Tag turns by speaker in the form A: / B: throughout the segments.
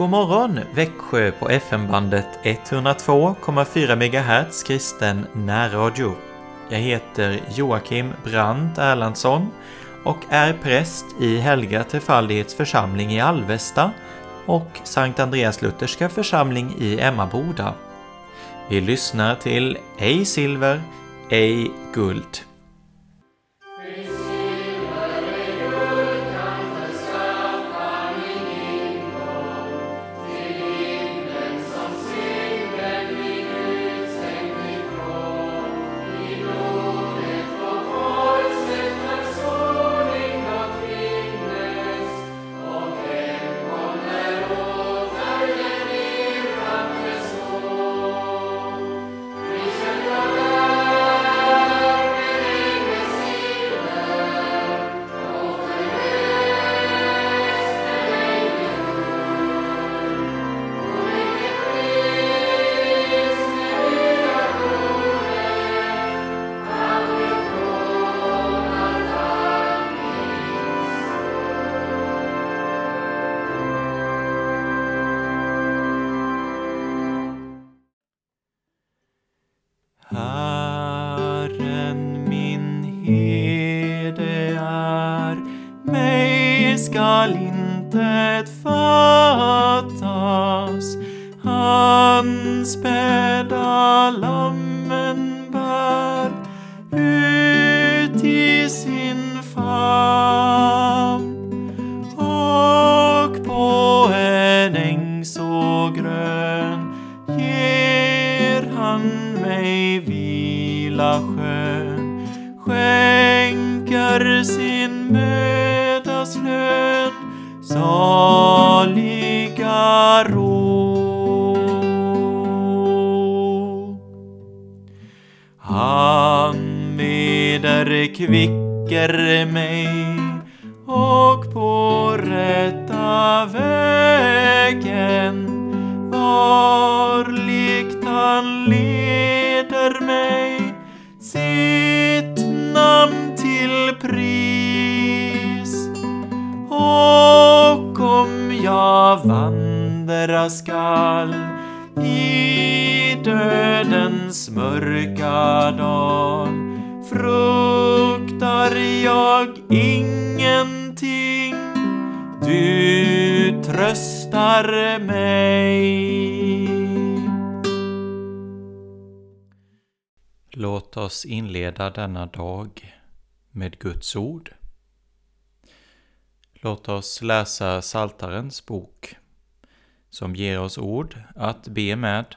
A: God morgon Växjö på FM-bandet 102,4 MHz kristen närradio. Jag heter Joakim Brandt Erlandsson och är präst i Helga Trefaldighets församling i Alvesta och Sankt Andreas Lutherska församling i Emmaboda. Vi lyssnar till Ej silver, ej guld. Mig vila skön. Skänker sin mödas lön saliga ro. Han vederkvicker mig. Jag vandra skall i dödens mörka dal fruktar jag ingenting du tröstar mig Låt oss inleda denna dag med Guds ord. Låt oss läsa Saltarens bok som ger oss ord att be med.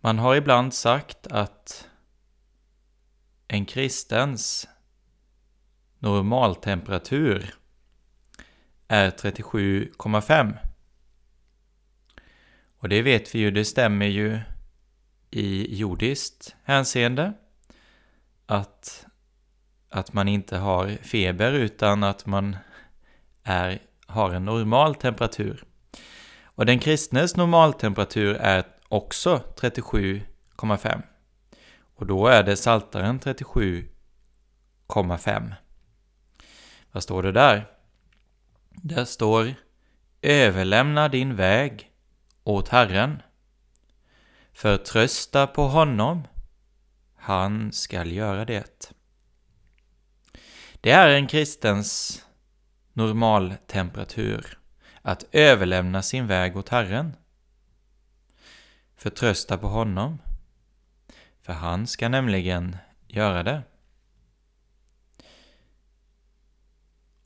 A: Man har ibland sagt att en kristens normaltemperatur är 37,5. Och det vet vi ju, det stämmer ju i jordiskt hänseende. Att, att man inte har feber utan att man är, har en normal temperatur. Och den kristnes normaltemperatur är också 37,5. Och då är det saltaren 37,5. Vad står det där? Där står Överlämna din väg åt Herren. Förtrösta på honom. Han skall göra det. Det är en kristens normaltemperatur att överlämna sin väg åt Herren. Förtrösta på honom. För han ska nämligen göra det.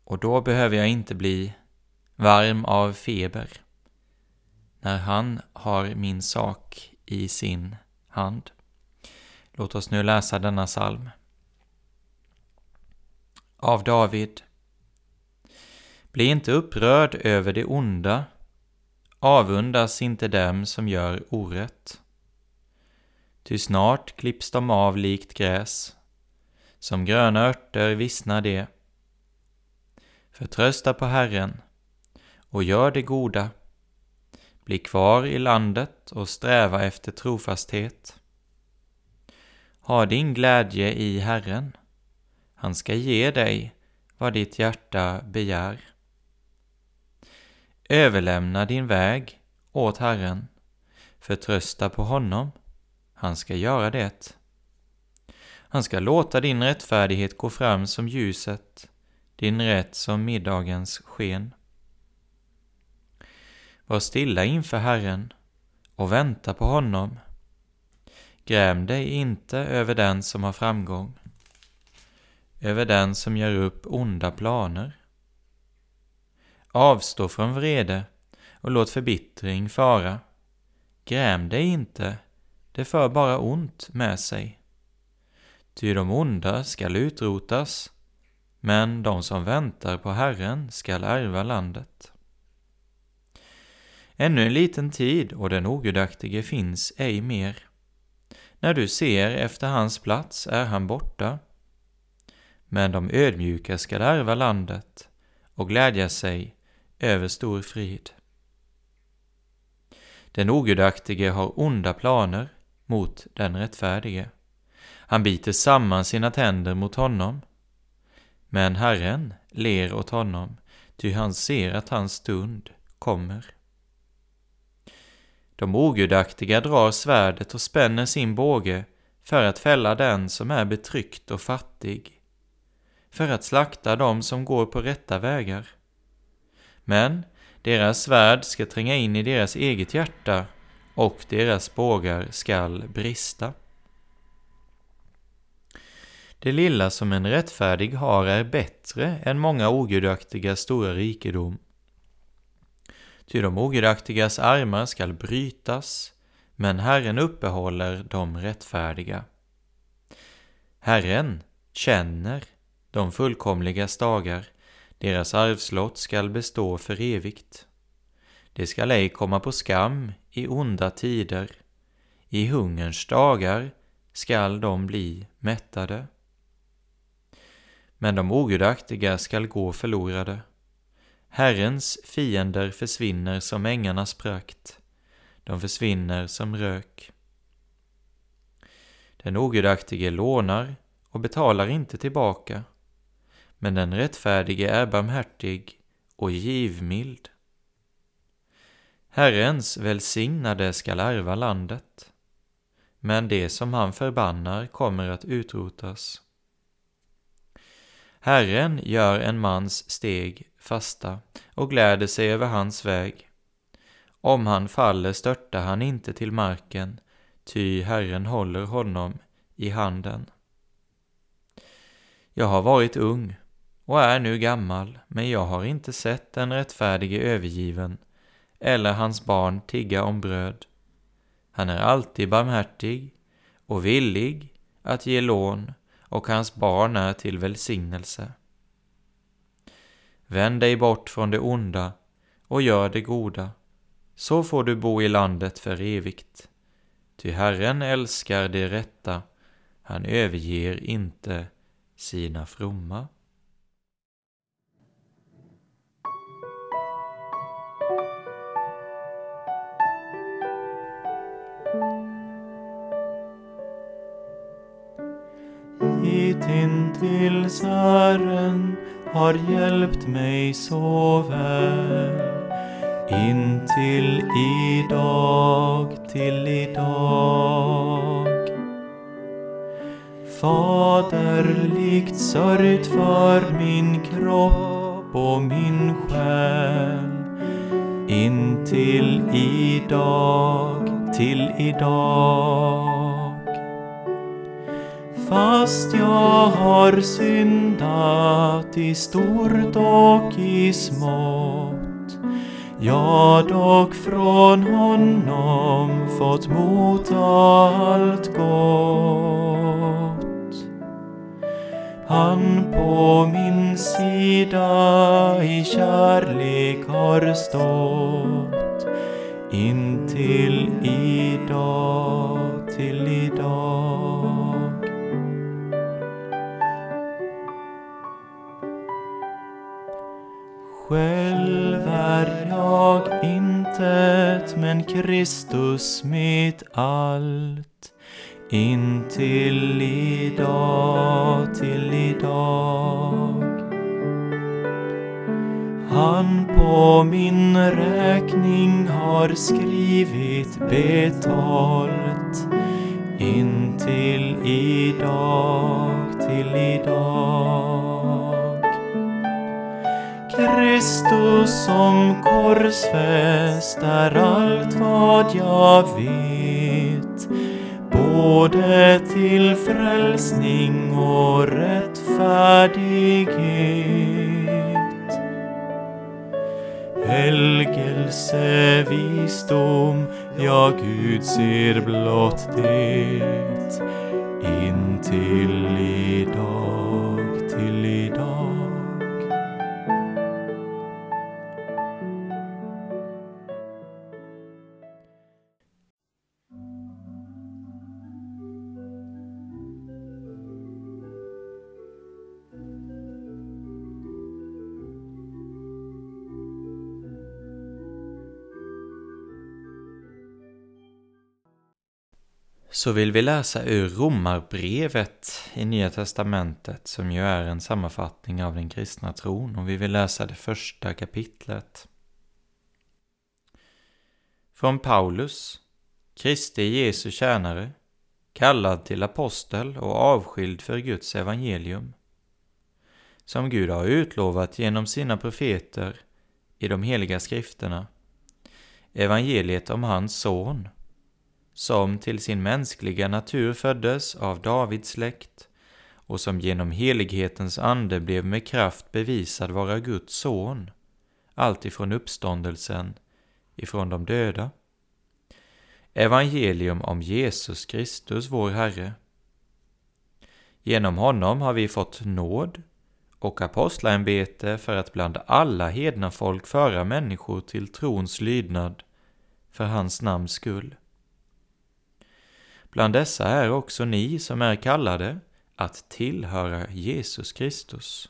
A: Och då behöver jag inte bli varm av feber när han har min sak i sin hand. Låt oss nu läsa denna psalm. Av David. Bli inte upprörd över det onda, avundas inte dem som gör orätt. Ty snart klipps de av likt gräs, som gröna örter vissnar de. Förtrösta på Herren och gör det goda. Bli kvar i landet och sträva efter trofasthet. Ha din glädje i Herren. Han ska ge dig vad ditt hjärta begär. Överlämna din väg åt Herren. Förtrösta på honom. Han ska göra det. Han ska låta din rättfärdighet gå fram som ljuset, din rätt som middagens sken. Var stilla inför Herren och vänta på honom. Gräm dig inte över den som har framgång, över den som gör upp onda planer. Avstå från vrede och låt förbittring fara. Gräm dig inte, det för bara ont med sig. Ty de onda skall utrotas, men de som väntar på Herren skall ärva landet. Ännu en liten tid och den ogudaktige finns ej mer. När du ser efter hans plats är han borta. Men de ödmjuka skall ärva landet och glädja sig över stor frid. Den ogudaktige har onda planer mot den rättfärdige. Han biter samman sina tänder mot honom. Men Herren ler åt honom, ty han ser att hans stund kommer. De ogudaktiga drar svärdet och spänner sin båge för att fälla den som är betryckt och fattig, för att slakta dem som går på rätta vägar. Men deras svärd ska tränga in i deras eget hjärta och deras bågar skall brista. Det lilla som en rättfärdig har är bättre än många ogudaktiga stora rikedom. Ty de ogudaktigas armar skall brytas, men Herren uppehåller de rättfärdiga. Herren känner de fullkomligas dagar, deras arvslott skall bestå för evigt. Det skall ej komma på skam i onda tider, i hungerns dagar skall de bli mättade. Men de ogudaktiga skall gå förlorade. Herrens fiender försvinner som ängarnas prakt, de försvinner som rök. Den ogudaktige lånar och betalar inte tillbaka, men den rättfärdige är barmhärtig och givmild. Herrens välsignade skall ärva landet, men det som han förbannar kommer att utrotas. Herren gör en mans steg fasta och gläder sig över hans väg. Om han faller störtar han inte till marken, ty Herren håller honom i handen. Jag har varit ung och är nu gammal, men jag har inte sett den rättfärdige övergiven eller hans barn tigga om bröd. Han är alltid barmhärtig och villig att ge lån och hans barn är till välsignelse. Vänd dig bort från det onda och gör det goda, så får du bo i landet för evigt. Ty Herren älskar det rätta, han överger inte sina fromma.
B: Tills Herren har hjälpt mig så väl intill idag, till idag. Faderligt sörjt för min kropp och min själ intill idag, till idag. Fast jag har syndat i stort och i smått. Jag dock från honom fått motta allt gott. Han på min sida i kärlek har stått. Intill idag, jag intet, men Kristus mitt allt. intill idag, till idag. han på min räkning har skrivit betalt intill idag, till idag. Kristus som korsfäst är allt vad jag vet. Både till frälsning och rättfärdighet. Helgelse, visdom, ja, Gud ser blott det. Intill idag,
A: Så vill vi läsa ur Romarbrevet i Nya Testamentet som ju är en sammanfattning av den kristna tron och vi vill läsa det första kapitlet. Från Paulus, Kristi Jesu tjänare, kallad till apostel och avskild för Guds evangelium, som Gud har utlovat genom sina profeter i de heliga skrifterna, evangeliet om hans son, som till sin mänskliga natur föddes av Davids släkt och som genom helighetens ande blev med kraft bevisad vara Guds son, alltifrån uppståndelsen ifrån de döda. Evangelium om Jesus Kristus, vår Herre. Genom honom har vi fått nåd och apostlaämbete för att bland alla hedna folk föra människor till trons lydnad för hans namns skull. Bland dessa är också ni som är kallade att tillhöra Jesus Kristus.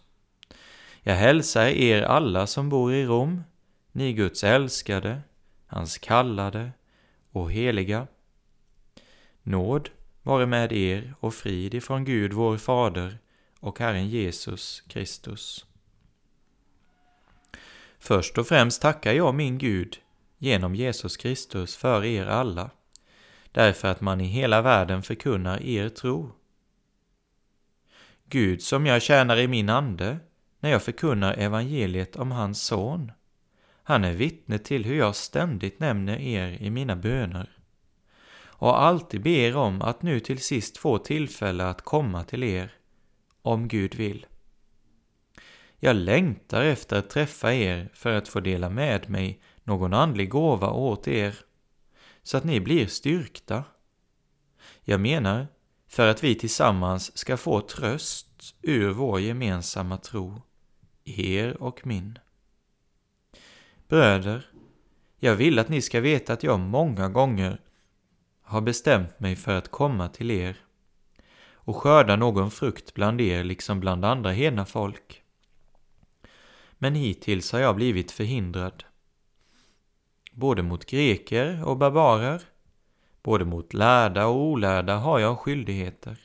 A: Jag hälsar er alla som bor i Rom, ni Guds älskade, hans kallade och heliga. Nåd vare med er och frid ifrån Gud vår Fader och Herren Jesus Kristus. Först och främst tackar jag min Gud genom Jesus Kristus för er alla därför att man i hela världen förkunnar er tro. Gud som jag tjänar i min ande när jag förkunnar evangeliet om hans son. Han är vittne till hur jag ständigt nämner er i mina böner och alltid ber om att nu till sist få tillfälle att komma till er, om Gud vill. Jag längtar efter att träffa er för att få dela med mig någon andlig gåva åt er så att ni blir styrkta. Jag menar, för att vi tillsammans ska få tröst ur vår gemensamma tro, er och min. Bröder, jag vill att ni ska veta att jag många gånger har bestämt mig för att komma till er och skörda någon frukt bland er liksom bland andra hedna folk. Men hittills har jag blivit förhindrad både mot greker och barbarer, både mot lärda och olärda har jag skyldigheter.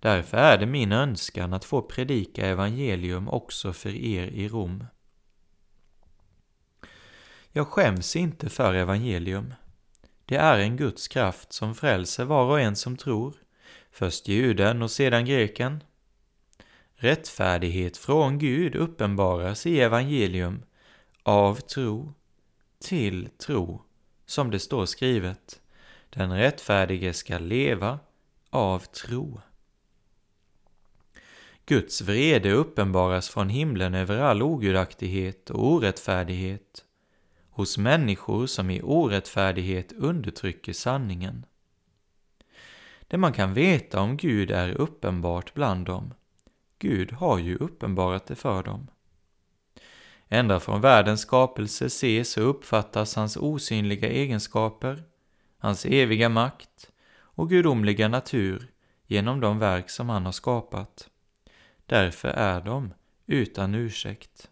A: Därför är det min önskan att få predika evangelium också för er i Rom. Jag skäms inte för evangelium. Det är en Guds kraft som frälser var och en som tror, först juden och sedan greken. Rättfärdighet från Gud uppenbaras i evangelium av tro till tro, som det står skrivet. Den rättfärdige ska leva av tro. Guds vrede uppenbaras från himlen över all ogudaktighet och orättfärdighet hos människor som i orättfärdighet undertrycker sanningen. Det man kan veta om Gud är uppenbart bland dem. Gud har ju uppenbarat det för dem. Ända från världens skapelse ses och uppfattas hans osynliga egenskaper, hans eviga makt och gudomliga natur genom de verk som han har skapat. Därför är de utan ursäkt.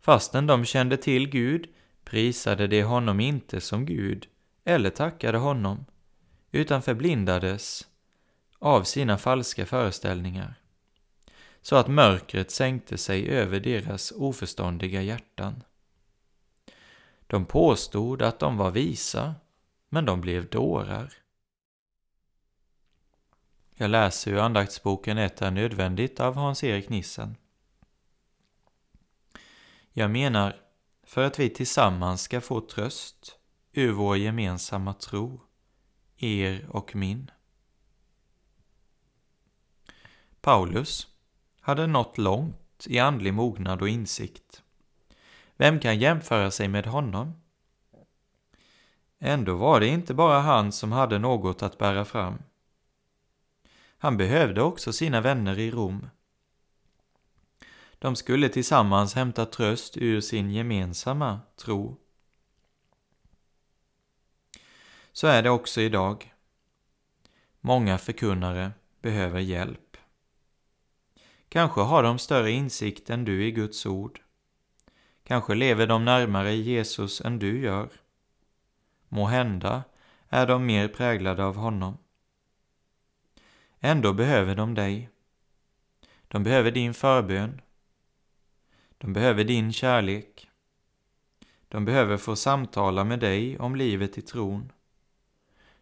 A: Fastän de kände till Gud prisade de honom inte som Gud eller tackade honom, utan förblindades av sina falska föreställningar så att mörkret sänkte sig över deras oförståndiga hjärtan. De påstod att de var visa, men de blev dårar. Jag läser ur andaktsboken Ett är nödvändigt av Hans-Erik Nissen. Jag menar, för att vi tillsammans ska få tröst ur vår gemensamma tro, er och min. Paulus hade nått långt i andlig mognad och insikt. Vem kan jämföra sig med honom? Ändå var det inte bara han som hade något att bära fram. Han behövde också sina vänner i Rom. De skulle tillsammans hämta tröst ur sin gemensamma tro. Så är det också idag. Många förkunnare behöver hjälp. Kanske har de större insikt än du i Guds ord. Kanske lever de närmare Jesus än du gör. Må hända är de mer präglade av honom. Ändå behöver de dig. De behöver din förbön. De behöver din kärlek. De behöver få samtala med dig om livet i tron.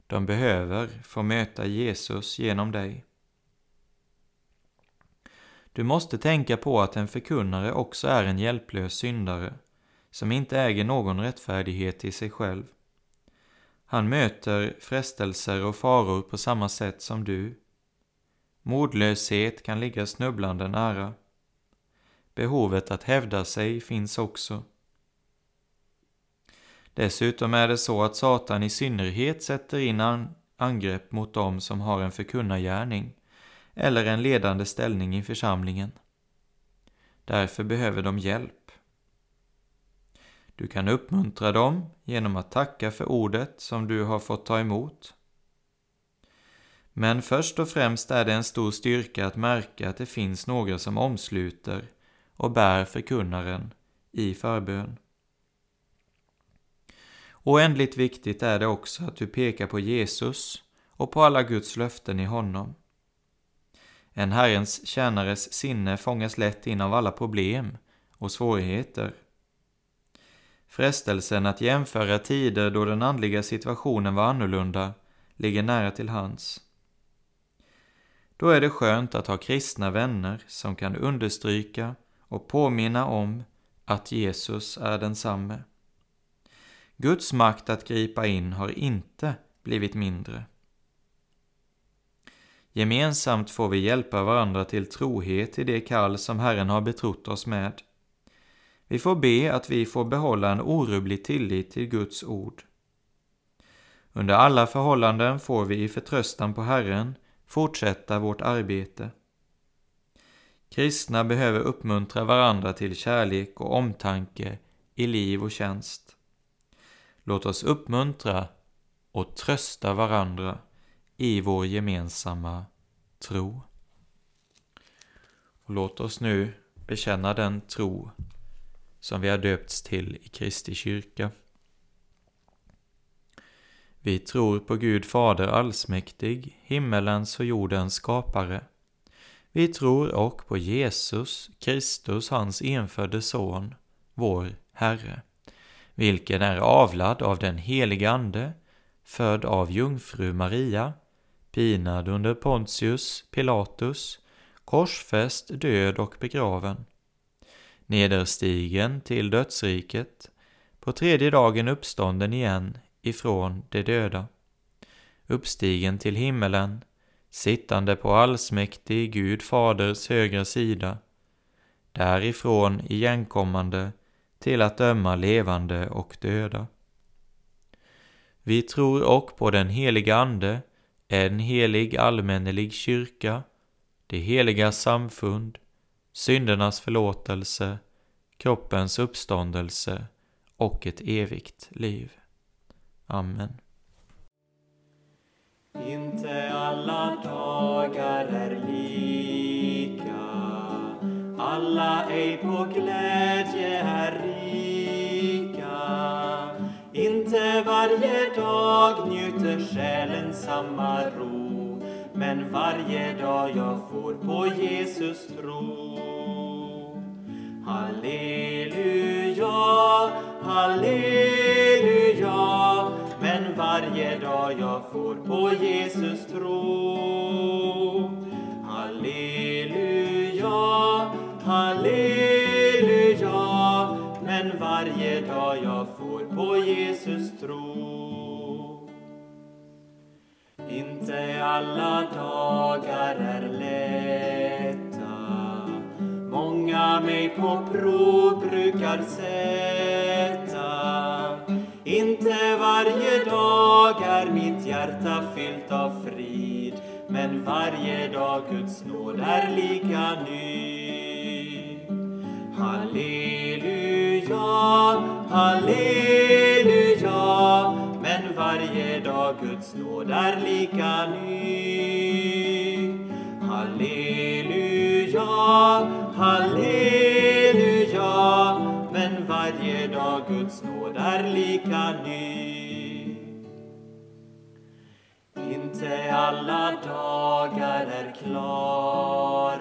A: De behöver få möta Jesus genom dig. Du måste tänka på att en förkunnare också är en hjälplös syndare, som inte äger någon rättfärdighet i sig själv. Han möter frestelser och faror på samma sätt som du. Modlöshet kan ligga snubblande nära. Behovet att hävda sig finns också. Dessutom är det så att Satan i synnerhet sätter in angrepp mot dem som har en förkunnargärning eller en ledande ställning i församlingen. Därför behöver de hjälp. Du kan uppmuntra dem genom att tacka för ordet som du har fått ta emot. Men först och främst är det en stor styrka att märka att det finns några som omsluter och bär förkunnaren i förbön. Oändligt viktigt är det också att du pekar på Jesus och på alla Guds löften i honom. En Herrens tjänares sinne fångas lätt in av alla problem och svårigheter. Frestelsen att jämföra tider då den andliga situationen var annorlunda ligger nära till hands. Då är det skönt att ha kristna vänner som kan understryka och påminna om att Jesus är densamme. Guds makt att gripa in har inte blivit mindre. Gemensamt får vi hjälpa varandra till trohet i det kall som Herren har betrott oss med. Vi får be att vi får behålla en orubblig tillit till Guds ord. Under alla förhållanden får vi i förtröstan på Herren fortsätta vårt arbete. Kristna behöver uppmuntra varandra till kärlek och omtanke i liv och tjänst. Låt oss uppmuntra och trösta varandra i vår gemensamma tro. Och låt oss nu bekänna den tro som vi har döpts till i Kristi kyrka. Vi tror på Gud Fader allsmäktig, himmelens och jordens skapare. Vi tror och på Jesus Kristus, hans enfödde son, vår Herre, vilken är avlad av den helige Ande, född av jungfru Maria, pinad under Pontius Pilatus, korsfäst, död och begraven, nederstigen till dödsriket, på tredje dagen uppstånden igen ifrån de döda, uppstigen till himmelen, sittande på allsmäktig Gud faders högra sida, därifrån igenkommande till att döma levande och döda. Vi tror och på den heliga Ande, en helig allmännelig kyrka, det heliga samfund, syndernas förlåtelse, kroppens uppståndelse och ett evigt liv. Amen.
B: Inte alla dagar är lika, alla ej på glädje är rika. Inte varje dag njuter själen samma ro, men varje dag jag får på Jesus tro. Halleluja, halleluja, men varje dag jag får på Jesus tro. Halleluja, halleluja, men varje dag jag får på Jesus tro. Inte alla dagar är lätta. Många mig på prov brukar sätta. Inte varje dag är mitt hjärta fyllt av frid Men varje dag Guds nåd är lika ny. Halleluja, halleluja varje dag Guds nåd är lika ny. Halleluja, halleluja Men varje dag Guds nåd är lika ny. Inte alla dagar är klara.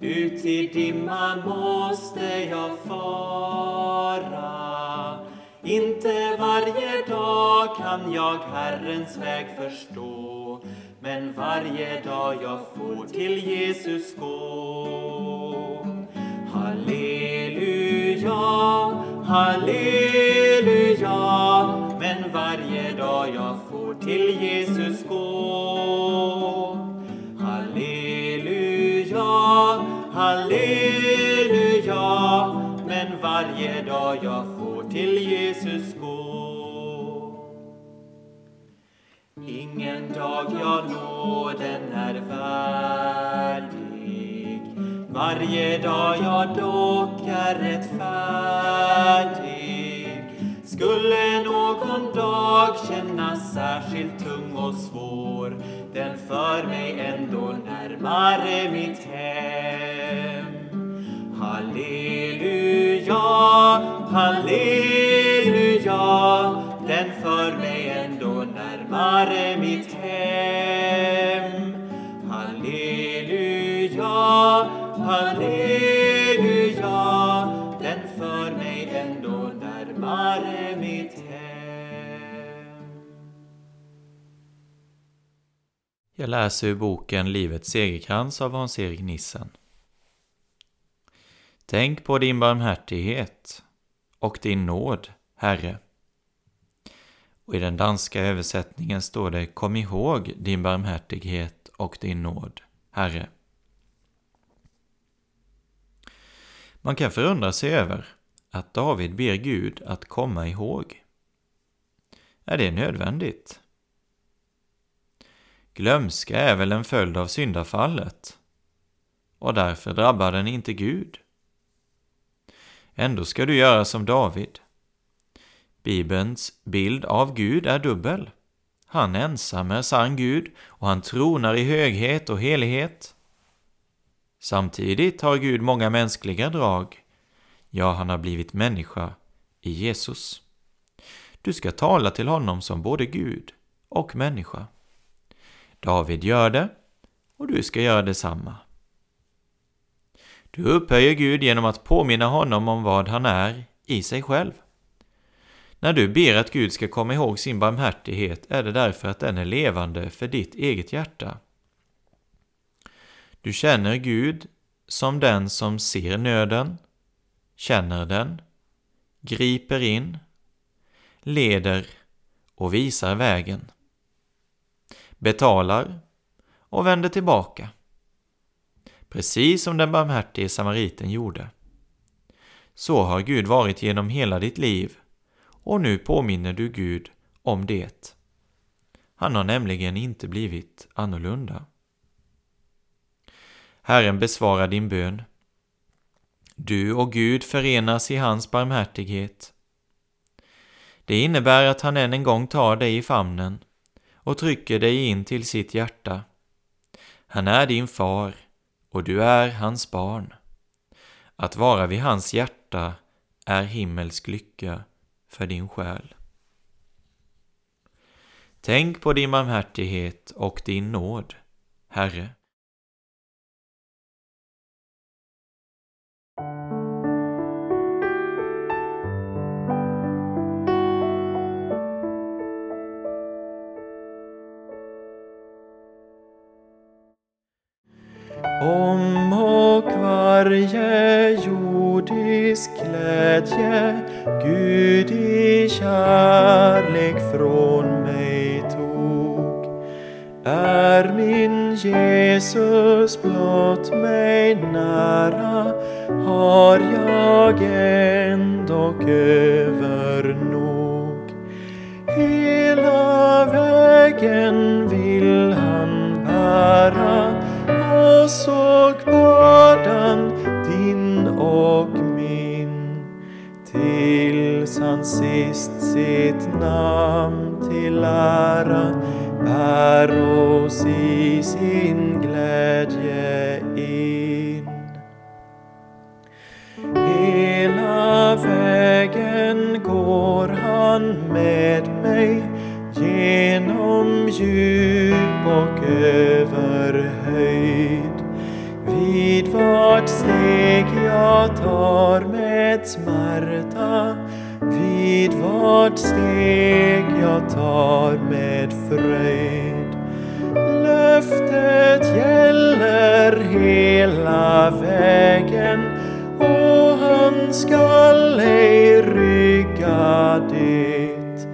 B: Ut i dimman måste jag fara. Inte varje dag kan jag Herrens väg förstå Men varje dag jag får till Jesus gå. Halleluja, halleluja Men varje dag jag får till Jesus gå. Halleluja, halleluja Men varje dag jag får till Jesus gå. Ingen dag jag nåden är värdig. Varje dag jag dock är rättfärdig. Skulle någon dag kännas särskilt tung och svår Den för mig ändå närmare mitt hem. Halleluja, halleluja. Den för mig ändå närmare mitt hem. Halleluja, halleluja. Den för mig ändå närmare mitt hem.
A: Jag läser ur boken Livets segerkrans av Hans-Erik Nissen. Tänk på din barmhärtighet och din nåd, Herre. Och i den danska översättningen står det Kom ihåg din barmhärtighet och din nåd, Herre. Man kan förundra sig över att David ber Gud att komma ihåg. Är det nödvändigt? Glömska är väl en följd av syndafallet och därför drabbar den inte Gud. Ändå ska du göra som David. Bibelns bild av Gud är dubbel. Han ensam är sann Gud och han tronar i höghet och helighet. Samtidigt har Gud många mänskliga drag. Ja, han har blivit människa i Jesus. Du ska tala till honom som både Gud och människa. David gör det och du ska göra detsamma. Du upphöjer Gud genom att påminna honom om vad han är i sig själv. När du ber att Gud ska komma ihåg sin barmhärtighet är det därför att den är levande för ditt eget hjärta. Du känner Gud som den som ser nöden, känner den, griper in, leder och visar vägen, betalar och vänder tillbaka. Precis som den barmhärtige samariten gjorde. Så har Gud varit genom hela ditt liv och nu påminner du Gud om det. Han har nämligen inte blivit annorlunda. Herren besvarar din bön. Du och Gud förenas i hans barmhärtighet. Det innebär att han än en gång tar dig i famnen och trycker dig in till sitt hjärta. Han är din far och du är hans barn. Att vara vid hans hjärta är himmelsk lycka för din själ. Tänk på din barmhärtighet och din nåd, Herre.
B: Om och varje jordisk glädje Gud i kärlek från mig tog är min Jesus blott mig nära har jag ändock över nog. Hela vägen vill han bära oss och bördan din och min tills han sist sitt namn till ära bär oss i sin glädje in. Hela vägen går han med mig genom djup och över höjd. Vid vart steg jag tar med smärta, vid vart steg jag tar med fröjd. Löftet gäller hela vägen och han skall ej rygga det.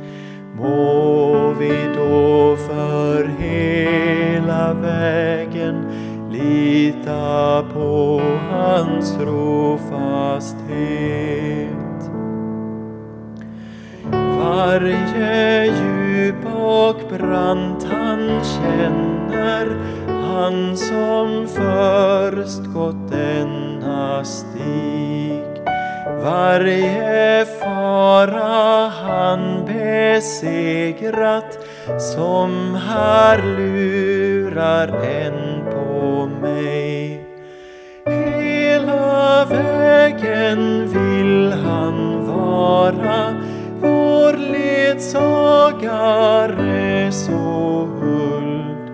B: Må vi då för lita på hans trofasthet. Varje djup och brant han känner, han som först gått denna stig. Varje fara han besegrat som här lurar en på mig. Hela vägen vill han vara vår ledsagare så huld.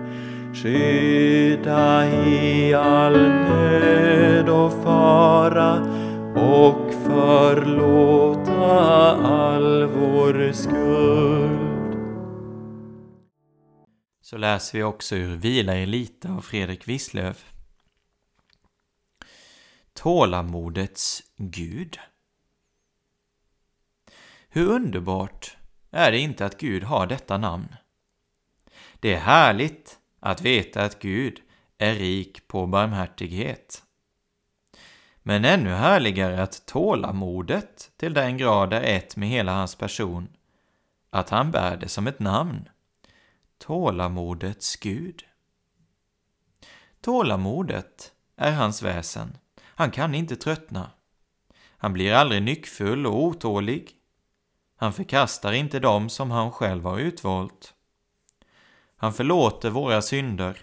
B: Skydda i all nöd och fara och förlåta all vår skuld.
A: Så läser vi också ur Vila i lite av Fredrik Wisslöf. Tålamodets Gud. Hur underbart är det inte att Gud har detta namn? Det är härligt att veta att Gud är rik på barmhärtighet. Men ännu härligare att tålamodet till den grad är ett med hela hans person, att han bär det som ett namn. Tålamodets Gud. Tålamodet är hans väsen. Han kan inte tröttna. Han blir aldrig nyckfull och otålig. Han förkastar inte dem som han själv har utvalt. Han förlåter våra synder,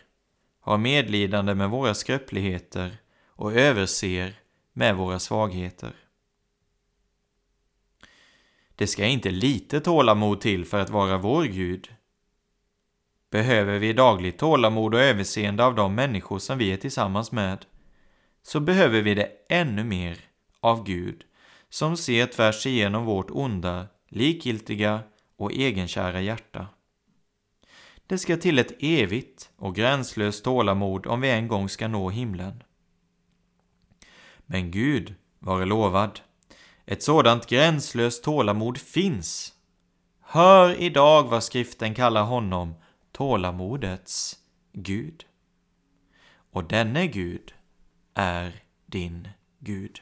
A: har medlidande med våra skröpligheter och överser med våra svagheter. Det ska inte lite tålamod till för att vara vår Gud. Behöver vi dagligt tålamod och överseende av de människor som vi är tillsammans med, så behöver vi det ännu mer av Gud, som ser tvärs igenom vårt onda, likgiltiga och egenkära hjärta. Det ska till ett evigt och gränslöst tålamod om vi en gång ska nå himlen. Men Gud vare lovad. Ett sådant gränslöst tålamod finns. Hör idag vad skriften kallar honom tålamodets Gud. Och denne Gud är din Gud.